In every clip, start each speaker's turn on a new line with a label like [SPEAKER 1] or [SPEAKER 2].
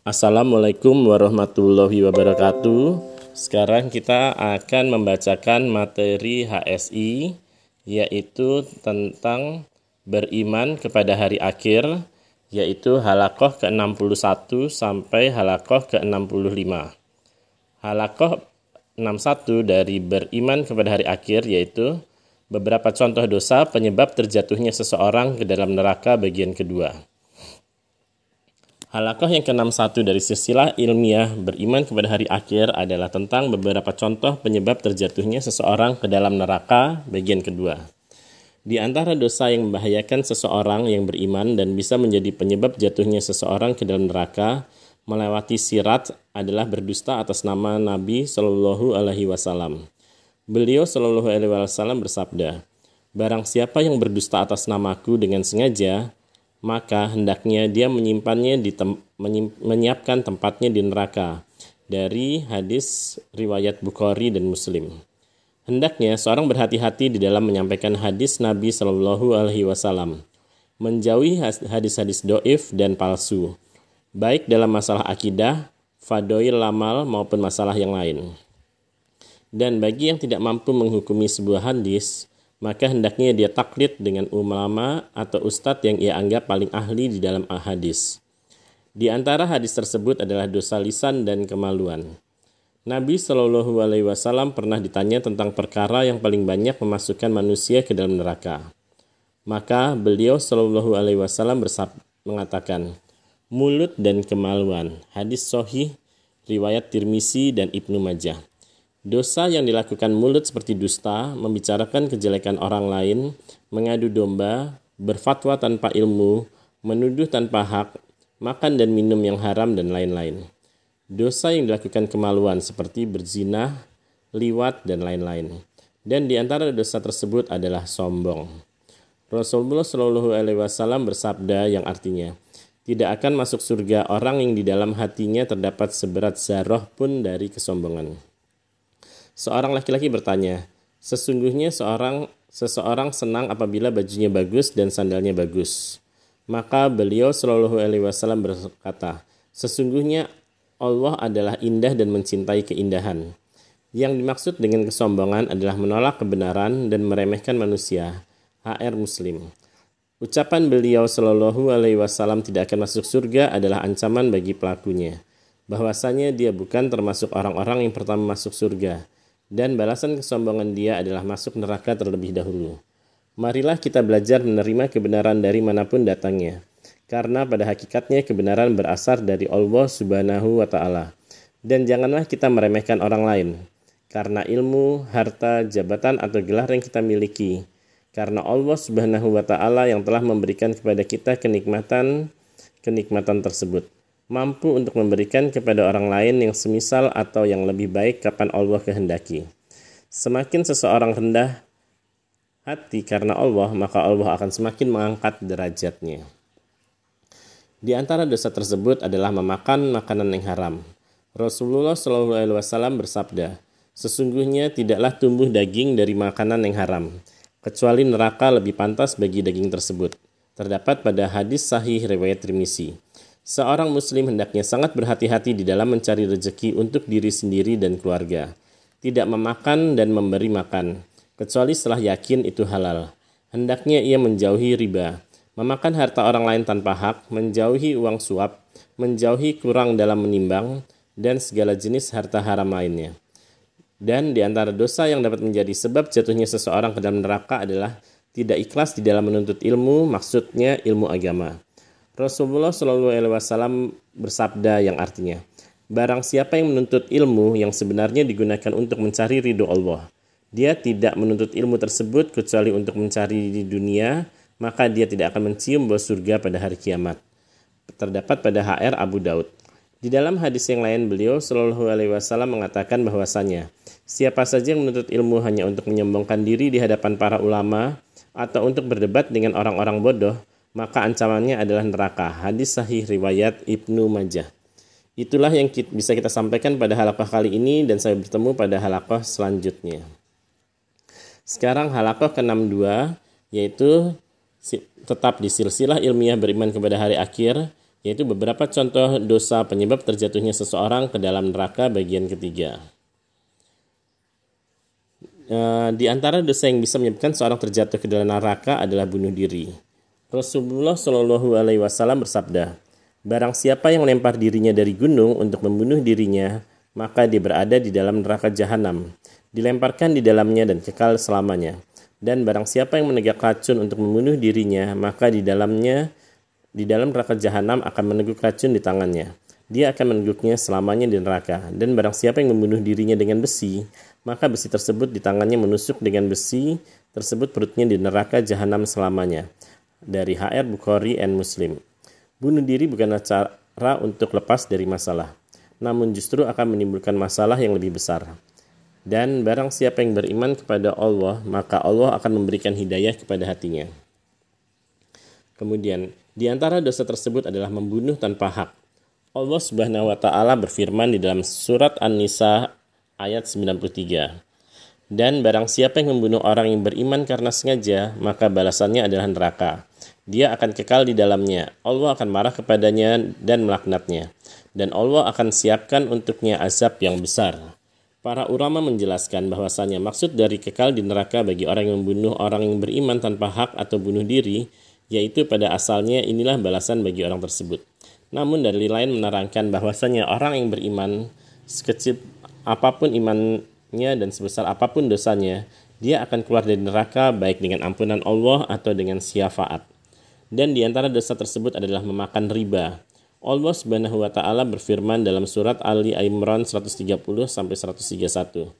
[SPEAKER 1] Assalamualaikum warahmatullahi wabarakatuh. Sekarang kita akan membacakan materi HSI yaitu tentang beriman kepada hari akhir yaitu halakoh ke-61 sampai halakoh ke-65. Halakoh 61 dari beriman kepada hari akhir yaitu beberapa contoh dosa penyebab terjatuhnya seseorang ke dalam neraka bagian kedua. Halakoh yang ke-61 dari silsilah ilmiah beriman kepada hari akhir adalah tentang beberapa contoh penyebab terjatuhnya seseorang ke dalam neraka bagian kedua. Di antara dosa yang membahayakan seseorang yang beriman dan bisa menjadi penyebab jatuhnya seseorang ke dalam neraka melewati sirat adalah berdusta atas nama Nabi Shallallahu Alaihi Wasallam. Beliau Shallallahu Alaihi Wasallam bersabda, Barang siapa yang berdusta atas namaku dengan sengaja, maka hendaknya dia menyimpannya di tem menyiapkan tempatnya di neraka dari hadis riwayat Bukhari dan Muslim. Hendaknya seorang berhati-hati di dalam menyampaikan hadis Nabi Shallallahu Alaihi Wasallam, menjauhi hadis-hadis doif dan palsu, baik dalam masalah akidah, fadoil lamal maupun masalah yang lain. Dan bagi yang tidak mampu menghukumi sebuah hadis, maka hendaknya dia taklid dengan ulama atau ustadz yang ia anggap paling ahli di dalam hadis. Di antara hadis tersebut adalah dosa lisan dan kemaluan. Nabi Shallallahu Alaihi Wasallam pernah ditanya tentang perkara yang paling banyak memasukkan manusia ke dalam neraka. Maka beliau Shallallahu Alaihi Wasallam mengatakan, mulut dan kemaluan. Hadis Sohih, riwayat Tirmisi dan Ibnu Majah. Dosa yang dilakukan mulut seperti dusta, membicarakan kejelekan orang lain, mengadu domba, berfatwa tanpa ilmu, menuduh tanpa hak, makan dan minum yang haram, dan lain-lain. Dosa yang dilakukan kemaluan seperti berzina, liwat, dan lain-lain. Dan di antara dosa tersebut adalah sombong. Rasulullah Shallallahu Alaihi Wasallam bersabda yang artinya, tidak akan masuk surga orang yang di dalam hatinya terdapat seberat zarah pun dari kesombongan. Seorang laki-laki bertanya, sesungguhnya seorang seseorang senang apabila bajunya bagus dan sandalnya bagus. Maka beliau Shallallahu Alaihi Wasallam berkata, sesungguhnya Allah adalah indah dan mencintai keindahan. Yang dimaksud dengan kesombongan adalah menolak kebenaran dan meremehkan manusia. HR Muslim. Ucapan beliau Shallallahu Alaihi Wasallam tidak akan masuk surga adalah ancaman bagi pelakunya. Bahwasanya dia bukan termasuk orang-orang yang pertama masuk surga dan balasan kesombongan dia adalah masuk neraka terlebih dahulu. Marilah kita belajar menerima kebenaran dari mana pun datangnya, karena pada hakikatnya kebenaran berasal dari Allah Subhanahu wa Ta'ala. Dan janganlah kita meremehkan orang lain, karena ilmu, harta, jabatan, atau gelar yang kita miliki, karena Allah Subhanahu wa Ta'ala yang telah memberikan kepada kita kenikmatan kenikmatan tersebut mampu untuk memberikan kepada orang lain yang semisal atau yang lebih baik kapan Allah kehendaki. Semakin seseorang rendah hati karena Allah, maka Allah akan semakin mengangkat derajatnya. Di antara dosa tersebut adalah memakan makanan yang haram. Rasulullah Shallallahu Alaihi Wasallam bersabda, sesungguhnya tidaklah tumbuh daging dari makanan yang haram, kecuali neraka lebih pantas bagi daging tersebut. Terdapat pada hadis sahih riwayat Tirmizi. Seorang muslim hendaknya sangat berhati-hati di dalam mencari rezeki untuk diri sendiri dan keluarga. Tidak memakan dan memberi makan, kecuali setelah yakin itu halal. Hendaknya ia menjauhi riba, memakan harta orang lain tanpa hak, menjauhi uang suap, menjauhi kurang dalam menimbang, dan segala jenis harta haram lainnya. Dan di antara dosa yang dapat menjadi sebab jatuhnya seseorang ke dalam neraka adalah tidak ikhlas di dalam menuntut ilmu, maksudnya ilmu agama. Rasulullah Shallallahu Alaihi Wasallam bersabda yang artinya, Barang siapa yang menuntut ilmu yang sebenarnya digunakan untuk mencari ridho Allah, dia tidak menuntut ilmu tersebut kecuali untuk mencari di dunia, maka dia tidak akan mencium bau surga pada hari kiamat. Terdapat pada HR Abu Daud. Di dalam hadis yang lain beliau Shallallahu Alaihi Wasallam mengatakan bahwasanya siapa saja yang menuntut ilmu hanya untuk menyombongkan diri di hadapan para ulama atau untuk berdebat dengan orang-orang bodoh, maka ancamannya adalah neraka. Hadis sahih riwayat Ibnu Majah. Itulah yang kita, bisa kita sampaikan pada halakah kali ini dan saya bertemu pada halakah selanjutnya. Sekarang halakah ke-62 yaitu tetap di silsilah ilmiah beriman kepada hari akhir yaitu beberapa contoh dosa penyebab terjatuhnya seseorang ke dalam neraka bagian ketiga. E, di antara dosa yang bisa menyebabkan seorang terjatuh ke dalam neraka adalah bunuh diri. Rasulullah Shallallahu Alaihi Wasallam bersabda, Barang siapa yang melempar dirinya dari gunung untuk membunuh dirinya, maka dia berada di dalam neraka jahanam, dilemparkan di dalamnya dan kekal selamanya. Dan barang siapa yang menegak racun untuk membunuh dirinya, maka di dalamnya di dalam neraka jahanam akan meneguk racun di tangannya. Dia akan meneguknya selamanya di neraka. Dan barang siapa yang membunuh dirinya dengan besi, maka besi tersebut di tangannya menusuk dengan besi tersebut perutnya di neraka jahanam selamanya. Dari HR Bukhari and Muslim. Bunuh diri bukanlah cara untuk lepas dari masalah, namun justru akan menimbulkan masalah yang lebih besar. Dan barang siapa yang beriman kepada Allah, maka Allah akan memberikan hidayah kepada hatinya. Kemudian, di antara dosa tersebut adalah membunuh tanpa hak. Allah Subhanahu wa taala berfirman di dalam surat An-Nisa ayat 93. Dan barang siapa yang membunuh orang yang beriman karena sengaja, maka balasannya adalah neraka. Dia akan kekal di dalamnya. Allah akan marah kepadanya dan melaknatnya. Dan Allah akan siapkan untuknya azab yang besar. Para ulama menjelaskan bahwasanya maksud dari kekal di neraka bagi orang yang membunuh orang yang beriman tanpa hak atau bunuh diri yaitu pada asalnya inilah balasan bagi orang tersebut. Namun dari lain menerangkan bahwasanya orang yang beriman sekecil apa pun imannya dan sebesar apa pun dosanya, dia akan keluar dari neraka baik dengan ampunan Allah atau dengan syafaat. Dan di antara dosa tersebut adalah memakan riba. Allah Subhanahu wa taala berfirman dalam surat Ali Imran 130 sampai 131.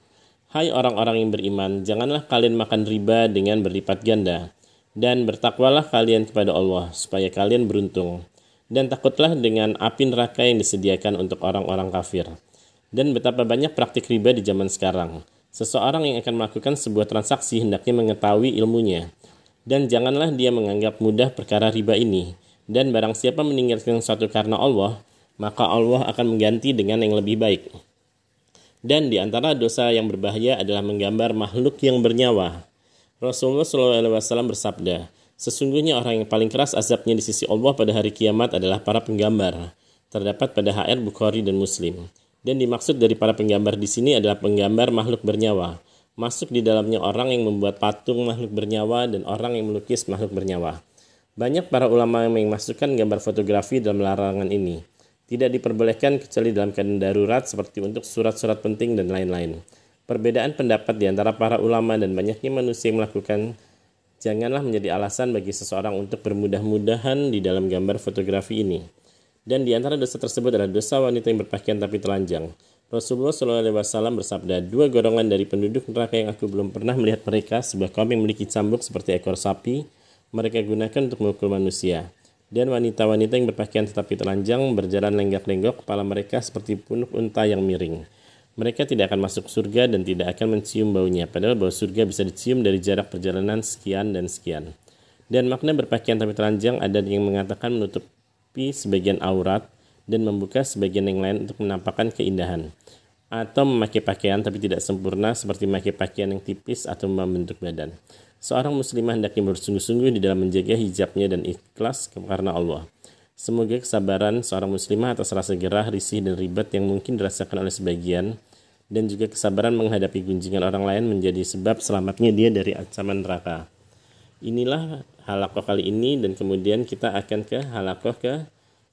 [SPEAKER 1] Hai orang-orang yang beriman, janganlah kalian makan riba dengan berlipat ganda dan bertakwalah kalian kepada Allah supaya kalian beruntung dan takutlah dengan api neraka yang disediakan untuk orang-orang kafir. Dan betapa banyak praktik riba di zaman sekarang. Seseorang yang akan melakukan sebuah transaksi hendaknya mengetahui ilmunya. Dan janganlah dia menganggap mudah perkara riba ini. Dan barang siapa meninggalkan sesuatu karena Allah, maka Allah akan mengganti dengan yang lebih baik. Dan di antara dosa yang berbahaya adalah menggambar makhluk yang bernyawa, Rasulullah SAW bersabda, Sesungguhnya orang yang paling keras azabnya di sisi Allah pada hari kiamat adalah para penggambar. Terdapat pada HR Bukhari dan Muslim. Dan dimaksud dari para penggambar di sini adalah penggambar makhluk bernyawa. Masuk di dalamnya orang yang membuat patung makhluk bernyawa dan orang yang melukis makhluk bernyawa. Banyak para ulama yang memasukkan gambar fotografi dalam larangan ini. Tidak diperbolehkan kecuali dalam keadaan darurat seperti untuk surat-surat penting dan lain-lain. Perbedaan pendapat di antara para ulama dan banyaknya manusia yang melakukan janganlah menjadi alasan bagi seseorang untuk bermudah-mudahan di dalam gambar fotografi ini. Dan di antara dosa tersebut adalah dosa wanita yang berpakaian tapi telanjang. Rasulullah SAW bersabda, dua golongan dari penduduk neraka yang aku belum pernah melihat mereka, sebuah kaum yang memiliki cambuk seperti ekor sapi, mereka gunakan untuk memukul manusia. Dan wanita-wanita yang berpakaian tetapi telanjang berjalan lenggak-lenggok, kepala mereka seperti punuk unta yang miring mereka tidak akan masuk surga dan tidak akan mencium baunya, padahal bau surga bisa dicium dari jarak perjalanan sekian dan sekian. Dan makna berpakaian tapi telanjang ada yang mengatakan menutupi sebagian aurat dan membuka sebagian yang lain untuk menampakkan keindahan. Atau memakai pakaian tapi tidak sempurna seperti memakai pakaian yang tipis atau membentuk badan. Seorang muslimah hendaknya bersungguh-sungguh di dalam menjaga hijabnya dan ikhlas karena Allah. Semoga kesabaran seorang muslimah atas rasa gerah, risih, dan ribet yang mungkin dirasakan oleh sebagian dan juga kesabaran menghadapi gunjingan orang lain menjadi sebab selamatnya dia dari ancaman neraka. Inilah halakoh kali ini dan kemudian kita akan ke halakoh ke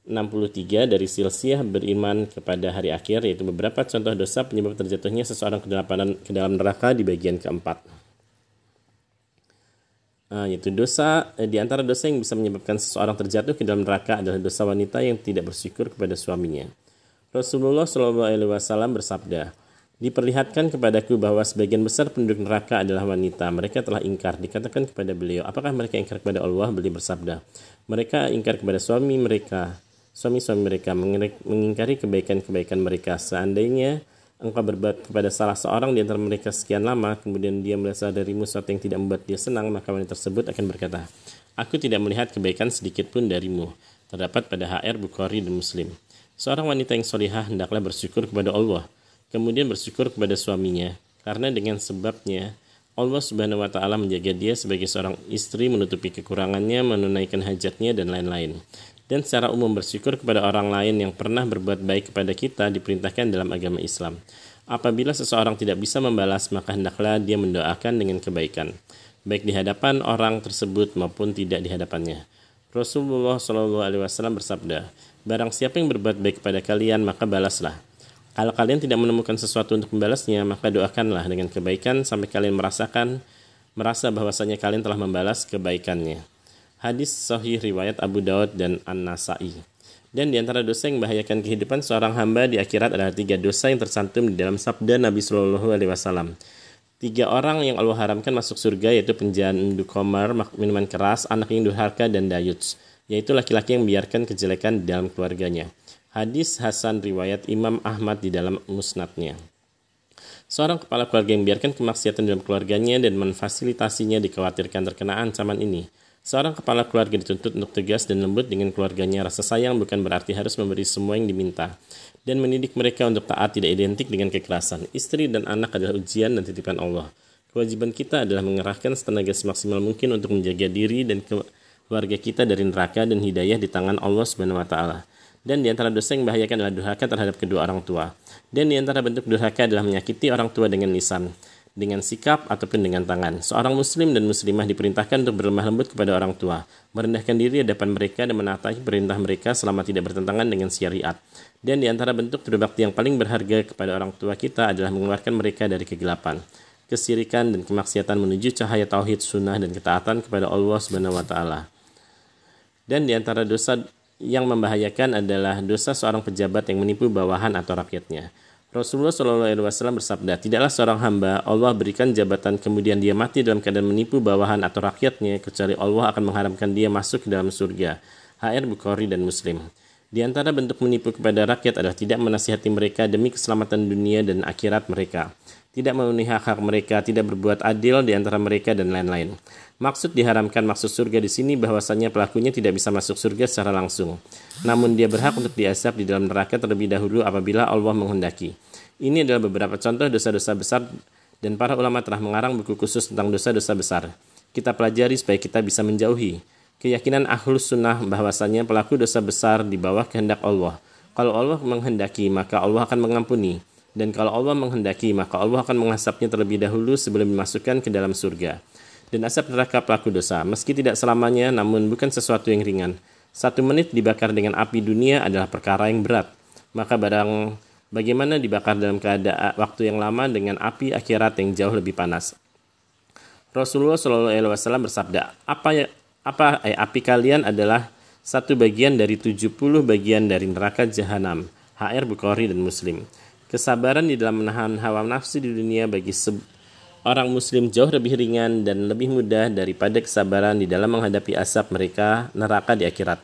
[SPEAKER 1] 63 dari silsiah beriman kepada hari akhir yaitu beberapa contoh dosa penyebab terjatuhnya seseorang ke dalam, ke dalam neraka di bagian keempat. Nah, yaitu dosa eh, di antara dosa yang bisa menyebabkan seseorang terjatuh ke dalam neraka adalah dosa wanita yang tidak bersyukur kepada suaminya. Rasulullah SAW bersabda, Diperlihatkan kepadaku bahwa sebagian besar penduduk neraka adalah wanita. Mereka telah ingkar. Dikatakan kepada beliau, apakah mereka ingkar kepada Allah? Beliau bersabda, mereka ingkar kepada suami mereka, suami-suami mereka, mengingkari kebaikan-kebaikan mereka. Seandainya engkau berbuat kepada salah seorang di antara mereka sekian lama, kemudian dia merasa darimu sesuatu yang tidak membuat dia senang, maka wanita tersebut akan berkata, Aku tidak melihat kebaikan sedikit pun darimu. Terdapat pada HR Bukhari dan Muslim. Seorang wanita yang solihah hendaklah bersyukur kepada Allah kemudian bersyukur kepada suaminya karena dengan sebabnya Allah Subhanahu wa taala menjaga dia sebagai seorang istri menutupi kekurangannya, menunaikan hajatnya dan lain-lain. dan secara umum bersyukur kepada orang lain yang pernah berbuat baik kepada kita diperintahkan dalam agama Islam. Apabila seseorang tidak bisa membalas, maka hendaklah dia mendoakan dengan kebaikan, baik di hadapan orang tersebut maupun tidak di hadapannya. Rasulullah Shallallahu Alaihi Wasallam bersabda, Barang siapa yang berbuat baik kepada kalian, maka balaslah. Kalau kalian tidak menemukan sesuatu untuk membalasnya, maka doakanlah dengan kebaikan sampai kalian merasakan merasa bahwasanya kalian telah membalas kebaikannya. Hadis Sahih riwayat Abu Daud dan An-Nasai. Dan di antara dosa yang membahayakan kehidupan seorang hamba di akhirat adalah tiga dosa yang tersantum di dalam sabda Nabi Shallallahu Alaihi Wasallam. Tiga orang yang Allah haramkan masuk surga yaitu penjandu komar, minuman keras, anak yang durhaka, dan dayuts, yaitu laki-laki yang membiarkan kejelekan di dalam keluarganya. Hadis Hasan riwayat Imam Ahmad di dalam musnadnya. Seorang kepala keluarga yang membiarkan kemaksiatan dalam keluarganya dan memfasilitasinya dikhawatirkan terkena ancaman ini. Seorang kepala keluarga dituntut untuk tegas dan lembut dengan keluarganya. Rasa sayang bukan berarti harus memberi semua yang diminta. Dan mendidik mereka untuk taat tidak identik dengan kekerasan. Istri dan anak adalah ujian dan titipan Allah. Kewajiban kita adalah mengerahkan tenaga semaksimal mungkin untuk menjaga diri dan keluarga kita dari neraka dan hidayah di tangan Allah Subhanahu wa taala. Dan di antara dosa yang membahayakan adalah durhaka terhadap kedua orang tua. Dan di antara bentuk durhaka adalah menyakiti orang tua dengan lisan dengan sikap ataupun dengan tangan. Seorang muslim dan muslimah diperintahkan untuk berlemah lembut kepada orang tua, merendahkan diri di depan mereka dan menaati perintah mereka selama tidak bertentangan dengan syariat. Dan di antara bentuk berbakti yang paling berharga kepada orang tua kita adalah mengeluarkan mereka dari kegelapan, kesirikan dan kemaksiatan menuju cahaya tauhid sunnah dan ketaatan kepada Allah Subhanahu wa taala. Dan di antara dosa yang membahayakan adalah dosa seorang pejabat yang menipu bawahan atau rakyatnya. Rasulullah Shallallahu Alaihi Wasallam bersabda, tidaklah seorang hamba Allah berikan jabatan kemudian dia mati dalam keadaan menipu bawahan atau rakyatnya kecuali Allah akan mengharamkan dia masuk ke dalam surga. HR Bukhari dan Muslim. Di antara bentuk menipu kepada rakyat adalah tidak menasihati mereka demi keselamatan dunia dan akhirat mereka tidak memenuhi hak-hak mereka, tidak berbuat adil di antara mereka dan lain-lain. Maksud diharamkan maksud surga di sini bahwasanya pelakunya tidak bisa masuk surga secara langsung. Namun dia berhak untuk diasap di dalam neraka terlebih dahulu apabila Allah menghendaki. Ini adalah beberapa contoh dosa-dosa besar dan para ulama telah mengarang buku khusus tentang dosa-dosa besar. Kita pelajari supaya kita bisa menjauhi. Keyakinan ahlus sunnah bahwasanya pelaku dosa besar di bawah kehendak Allah. Kalau Allah menghendaki, maka Allah akan mengampuni. Dan kalau Allah menghendaki, maka Allah akan mengasapnya terlebih dahulu sebelum dimasukkan ke dalam surga. Dan asap neraka pelaku dosa, meski tidak selamanya, namun bukan sesuatu yang ringan. Satu menit dibakar dengan api dunia adalah perkara yang berat. Maka barang bagaimana dibakar dalam keadaan waktu yang lama dengan api akhirat yang jauh lebih panas. Rasulullah Shallallahu Alaihi Wasallam bersabda, apa ya, apa eh, api kalian adalah satu bagian dari 70 bagian dari neraka jahanam. HR Bukhari dan Muslim. Kesabaran di dalam menahan hawa nafsu di dunia bagi orang muslim jauh lebih ringan dan lebih mudah daripada kesabaran di dalam menghadapi asap mereka neraka di akhirat.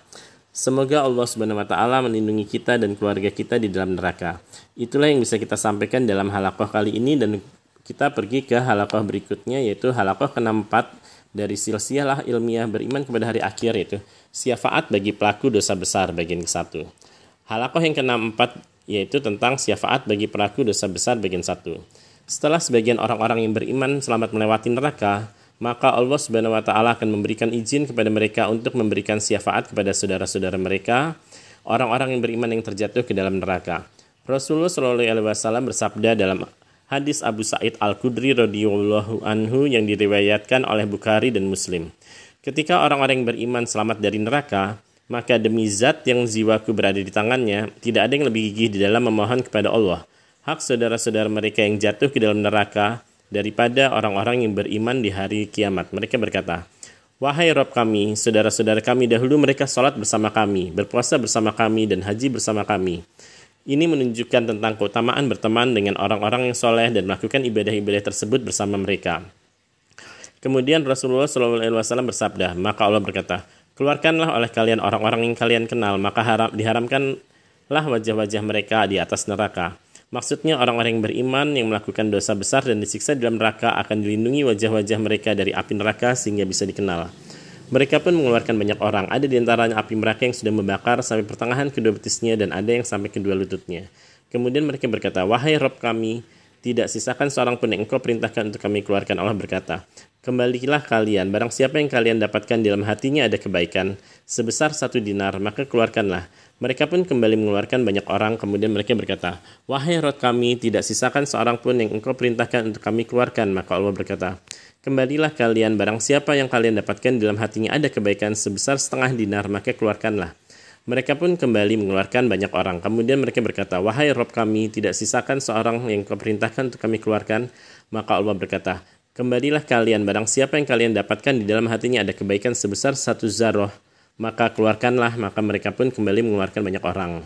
[SPEAKER 1] Semoga Allah Subhanahu wa taala melindungi kita dan keluarga kita di dalam neraka. Itulah yang bisa kita sampaikan dalam halakoh kali ini dan kita pergi ke halakoh berikutnya yaitu halakoh ke-64 dari silsilah ilmiah beriman kepada hari akhir yaitu syafaat bagi pelaku dosa besar bagian ke-1. Halakoh yang ke-64 yaitu tentang syafaat bagi pelaku dosa besar bagian satu. Setelah sebagian orang-orang yang beriman selamat melewati neraka, maka Allah Subhanahu wa taala akan memberikan izin kepada mereka untuk memberikan syafaat kepada saudara-saudara mereka, orang-orang yang beriman yang terjatuh ke dalam neraka. Rasulullah Shallallahu alaihi wasallam bersabda dalam hadis Abu Sa'id Al-Khudri radhiyallahu anhu yang diriwayatkan oleh Bukhari dan Muslim. Ketika orang-orang yang beriman selamat dari neraka, maka demi zat yang jiwaku berada di tangannya, tidak ada yang lebih gigih di dalam memohon kepada Allah. Hak saudara-saudara mereka yang jatuh ke dalam neraka daripada orang-orang yang beriman di hari kiamat. Mereka berkata, Wahai Rob kami, saudara-saudara kami dahulu mereka sholat bersama kami, berpuasa bersama kami, dan haji bersama kami. Ini menunjukkan tentang keutamaan berteman dengan orang-orang yang soleh dan melakukan ibadah-ibadah tersebut bersama mereka. Kemudian Rasulullah SAW bersabda, maka Allah berkata, Keluarkanlah oleh kalian orang-orang yang kalian kenal, maka haram, diharamkanlah wajah-wajah mereka di atas neraka. Maksudnya orang-orang yang beriman yang melakukan dosa besar dan disiksa di dalam neraka akan dilindungi wajah-wajah mereka dari api neraka sehingga bisa dikenal. Mereka pun mengeluarkan banyak orang. Ada di antaranya api neraka yang sudah membakar sampai pertengahan kedua betisnya dan ada yang sampai kedua lututnya. Kemudian mereka berkata, Wahai Rob kami, tidak sisakan seorang pun yang engkau perintahkan untuk kami keluarkan. Allah berkata, Kembalilah kalian, barang siapa yang kalian dapatkan dalam hatinya ada kebaikan, sebesar satu dinar, maka keluarkanlah. Mereka pun kembali mengeluarkan banyak orang, kemudian mereka berkata, Wahai Rod kami, tidak sisakan seorang pun yang engkau perintahkan untuk kami keluarkan. Maka Allah berkata, Kembalilah kalian, barang siapa yang kalian dapatkan dalam hatinya ada kebaikan sebesar setengah dinar, maka keluarkanlah. Mereka pun kembali mengeluarkan banyak orang. Kemudian mereka berkata, Wahai Rob kami, tidak sisakan seorang yang kau perintahkan untuk kami keluarkan. Maka Allah berkata, Kembalilah kalian, barang siapa yang kalian dapatkan di dalam hatinya ada kebaikan sebesar satu zaroh, maka keluarkanlah, maka mereka pun kembali mengeluarkan banyak orang.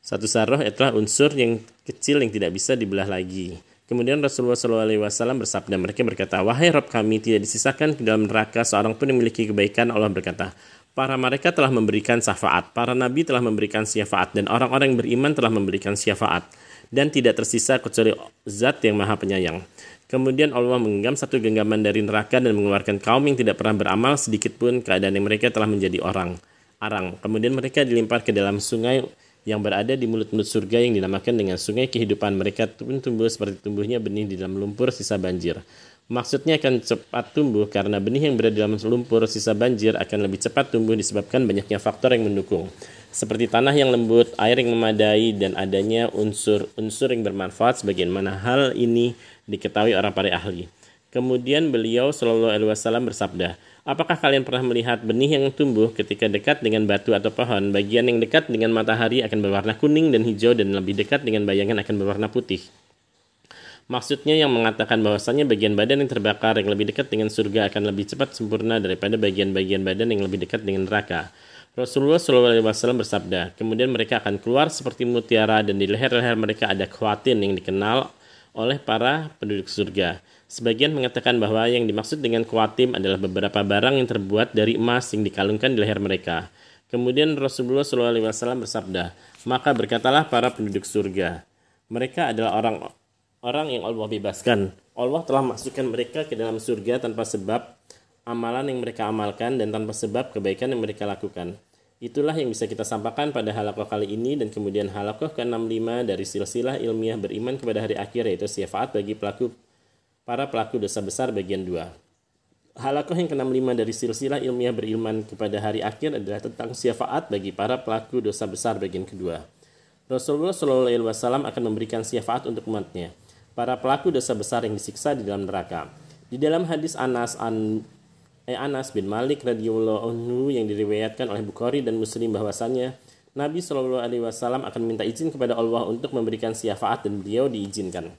[SPEAKER 1] Satu zaroh adalah unsur yang kecil yang tidak bisa dibelah lagi. Kemudian Rasulullah SAW bersabda, mereka berkata, Wahai Rob kami, tidak disisakan ke dalam neraka seorang pun yang memiliki kebaikan. Allah berkata, Para mereka telah memberikan syafaat, para nabi telah memberikan syafaat, dan orang-orang yang beriman telah memberikan syafaat. Dan tidak tersisa kecuali zat yang maha penyayang. Kemudian Allah menggenggam satu genggaman dari neraka dan mengeluarkan kaum yang tidak pernah beramal sedikit pun keadaan yang mereka telah menjadi orang. Arang. Kemudian mereka dilimpar ke dalam sungai yang berada di mulut-mulut surga yang dinamakan dengan sungai kehidupan. Mereka pun tumbuh seperti tumbuhnya benih di dalam lumpur sisa banjir. Maksudnya akan cepat tumbuh karena benih yang berada dalam lumpur sisa banjir akan lebih cepat tumbuh disebabkan banyaknya faktor yang mendukung. Seperti tanah yang lembut, air yang memadai, dan adanya unsur-unsur yang bermanfaat sebagaimana hal ini diketahui orang para ahli. Kemudian beliau Shallallahu Alaihi bersabda, Apakah kalian pernah melihat benih yang tumbuh ketika dekat dengan batu atau pohon? Bagian yang dekat dengan matahari akan berwarna kuning dan hijau dan lebih dekat dengan bayangan akan berwarna putih. Maksudnya yang mengatakan bahwasanya bagian badan yang terbakar yang lebih dekat dengan surga akan lebih cepat sempurna daripada bagian-bagian badan yang lebih dekat dengan neraka. Rasulullah SAW bersabda, kemudian mereka akan keluar seperti mutiara dan di leher-leher mereka ada khawatin yang dikenal oleh para penduduk surga. Sebagian mengatakan bahwa yang dimaksud dengan khawatim adalah beberapa barang yang terbuat dari emas yang dikalungkan di leher mereka. Kemudian Rasulullah SAW bersabda, maka berkatalah para penduduk surga, mereka adalah orang orang yang Allah bebaskan. Allah telah masukkan mereka ke dalam surga tanpa sebab amalan yang mereka amalkan dan tanpa sebab kebaikan yang mereka lakukan. Itulah yang bisa kita sampaikan pada halakoh kali ini dan kemudian halakoh ke-65 dari silsilah ilmiah beriman kepada hari akhir yaitu syafaat bagi pelaku para pelaku dosa besar bagian 2. Halakoh yang ke-65 dari silsilah ilmiah beriman kepada hari akhir adalah tentang syafaat bagi para pelaku dosa besar bagian kedua. Rasulullah SAW akan memberikan syafaat untuk umatnya para pelaku dosa besar yang disiksa di dalam neraka. Di dalam hadis Anas an eh, Anas bin Malik radhiyallahu anhu yang diriwayatkan oleh Bukhari dan Muslim bahwasannya Nabi Shallallahu alaihi wasallam akan minta izin kepada Allah untuk memberikan syafaat dan beliau diizinkan.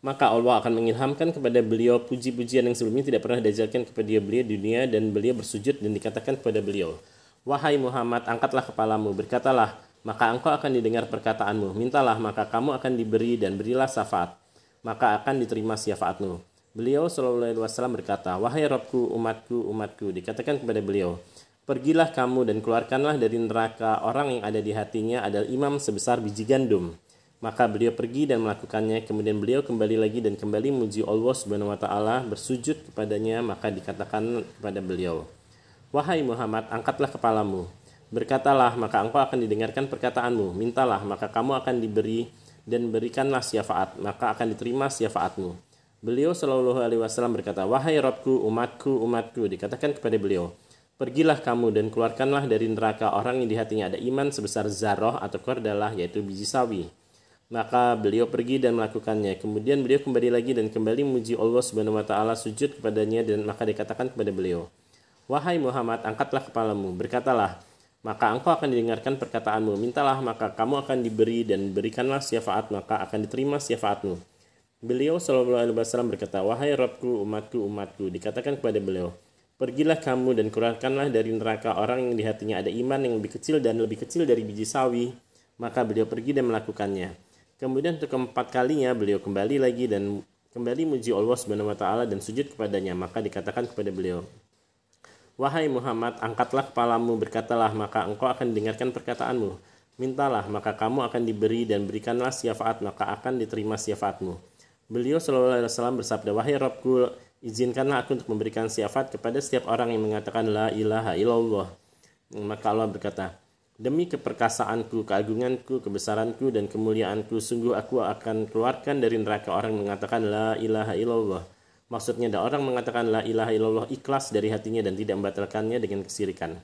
[SPEAKER 1] Maka Allah akan mengilhamkan kepada beliau puji-pujian yang sebelumnya tidak pernah diajarkan kepada beliau di dunia dan beliau bersujud dan dikatakan kepada beliau, Wahai Muhammad, angkatlah kepalamu, berkatalah, maka engkau akan didengar perkataanmu. Mintalah, maka kamu akan diberi dan berilah syafaat, maka akan diterima syafaatmu. Beliau Shallallahu Alaihi Wasallam berkata, wahai Robku, umatku, umatku, dikatakan kepada beliau, pergilah kamu dan keluarkanlah dari neraka orang yang ada di hatinya adalah imam sebesar biji gandum. Maka beliau pergi dan melakukannya, kemudian beliau kembali lagi dan kembali memuji Allah Subhanahu wa taala, bersujud kepadanya, maka dikatakan kepada beliau, "Wahai Muhammad, angkatlah kepalamu, Berkatalah, maka engkau akan didengarkan perkataanmu. Mintalah, maka kamu akan diberi dan berikanlah syafaat, maka akan diterima syafaatmu. Beliau Shallallahu Alaihi Wasallam berkata, wahai Robku, umatku, umatku, dikatakan kepada beliau, pergilah kamu dan keluarkanlah dari neraka orang yang di hatinya ada iman sebesar zaroh atau kordalah, yaitu biji sawi. Maka beliau pergi dan melakukannya. Kemudian beliau kembali lagi dan kembali memuji Allah Subhanahu wa taala sujud kepadanya dan maka dikatakan kepada beliau, "Wahai Muhammad, angkatlah kepalamu, berkatalah, maka engkau akan didengarkan perkataanmu. Mintalah, maka kamu akan diberi dan berikanlah syafaat, maka akan diterima syafaatmu. Beliau Shallallahu Alaihi Wasallam berkata, wahai Robku, umatku, umatku, dikatakan kepada beliau, pergilah kamu dan keluarkanlah dari neraka orang yang di hatinya ada iman yang lebih kecil dan lebih kecil dari biji sawi. Maka beliau pergi dan melakukannya. Kemudian untuk keempat kalinya beliau kembali lagi dan kembali muji Allah Subhanahu wa taala dan sujud kepadanya. Maka dikatakan kepada beliau, Wahai Muhammad, angkatlah kepalamu, berkatalah, maka engkau akan dengarkan perkataanmu. Mintalah, maka kamu akan diberi dan berikanlah syafaat, maka akan diterima syafaatmu. Beliau Shallallahu Alaihi Wasallam bersabda, Wahai Robku, izinkanlah aku untuk memberikan syafaat kepada setiap orang yang mengatakan La ilaha illallah. Maka Allah berkata, Demi keperkasaanku, keagunganku, kebesaranku, dan kemuliaanku, sungguh aku akan keluarkan dari neraka orang mengatakan La ilaha illallah. Maksudnya ada orang mengatakan La ilaha illallah ikhlas dari hatinya dan tidak membatalkannya dengan kesirikan.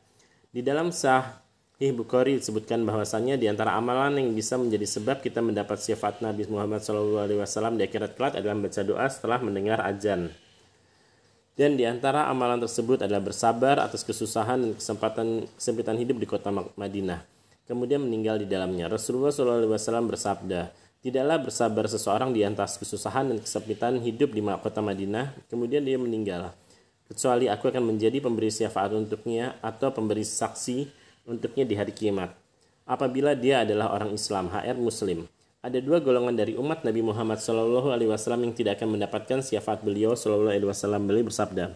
[SPEAKER 1] Di dalam Sahih Bukhari disebutkan bahwasannya di antara amalan yang bisa menjadi sebab kita mendapat syafaat Nabi Muhammad SAW di akhirat kelak adalah membaca doa setelah mendengar ajan. Dan di antara amalan tersebut adalah bersabar atas kesusahan dan kesempatan kesempitan hidup di kota Madinah. Kemudian meninggal di dalamnya. Rasulullah SAW bersabda, Tidaklah bersabar seseorang di atas kesusahan dan kesempitan hidup di kota Madinah, kemudian dia meninggal. Kecuali aku akan menjadi pemberi syafaat untuknya atau pemberi saksi untuknya di hari kiamat. Apabila dia adalah orang Islam, HR Muslim ada dua golongan dari umat Nabi Muhammad Shallallahu Alaihi Wasallam yang tidak akan mendapatkan syafaat beliau Shallallahu Alaihi Wasallam beliau bersabda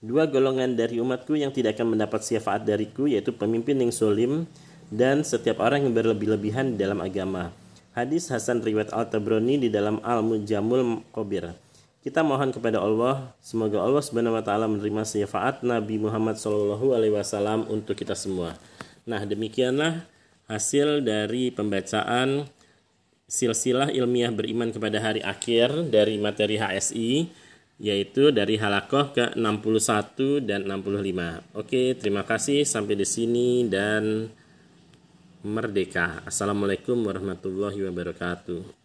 [SPEAKER 1] dua golongan dari umatku yang tidak akan mendapat syafaat dariku yaitu pemimpin yang solim dan setiap orang yang berlebih-lebihan dalam agama hadis Hasan riwayat Al Tabrani di dalam Al Mujamul Kobir kita mohon kepada Allah semoga Allah Subhanahu wa taala menerima syafaat Nabi Muhammad Shallallahu alaihi wasallam untuk kita semua. Nah, demikianlah hasil dari pembacaan silsilah ilmiah beriman kepada hari akhir dari materi HSI yaitu dari halakoh ke 61 dan 65. Oke, terima kasih sampai di sini dan merdeka. Assalamualaikum warahmatullahi wabarakatuh.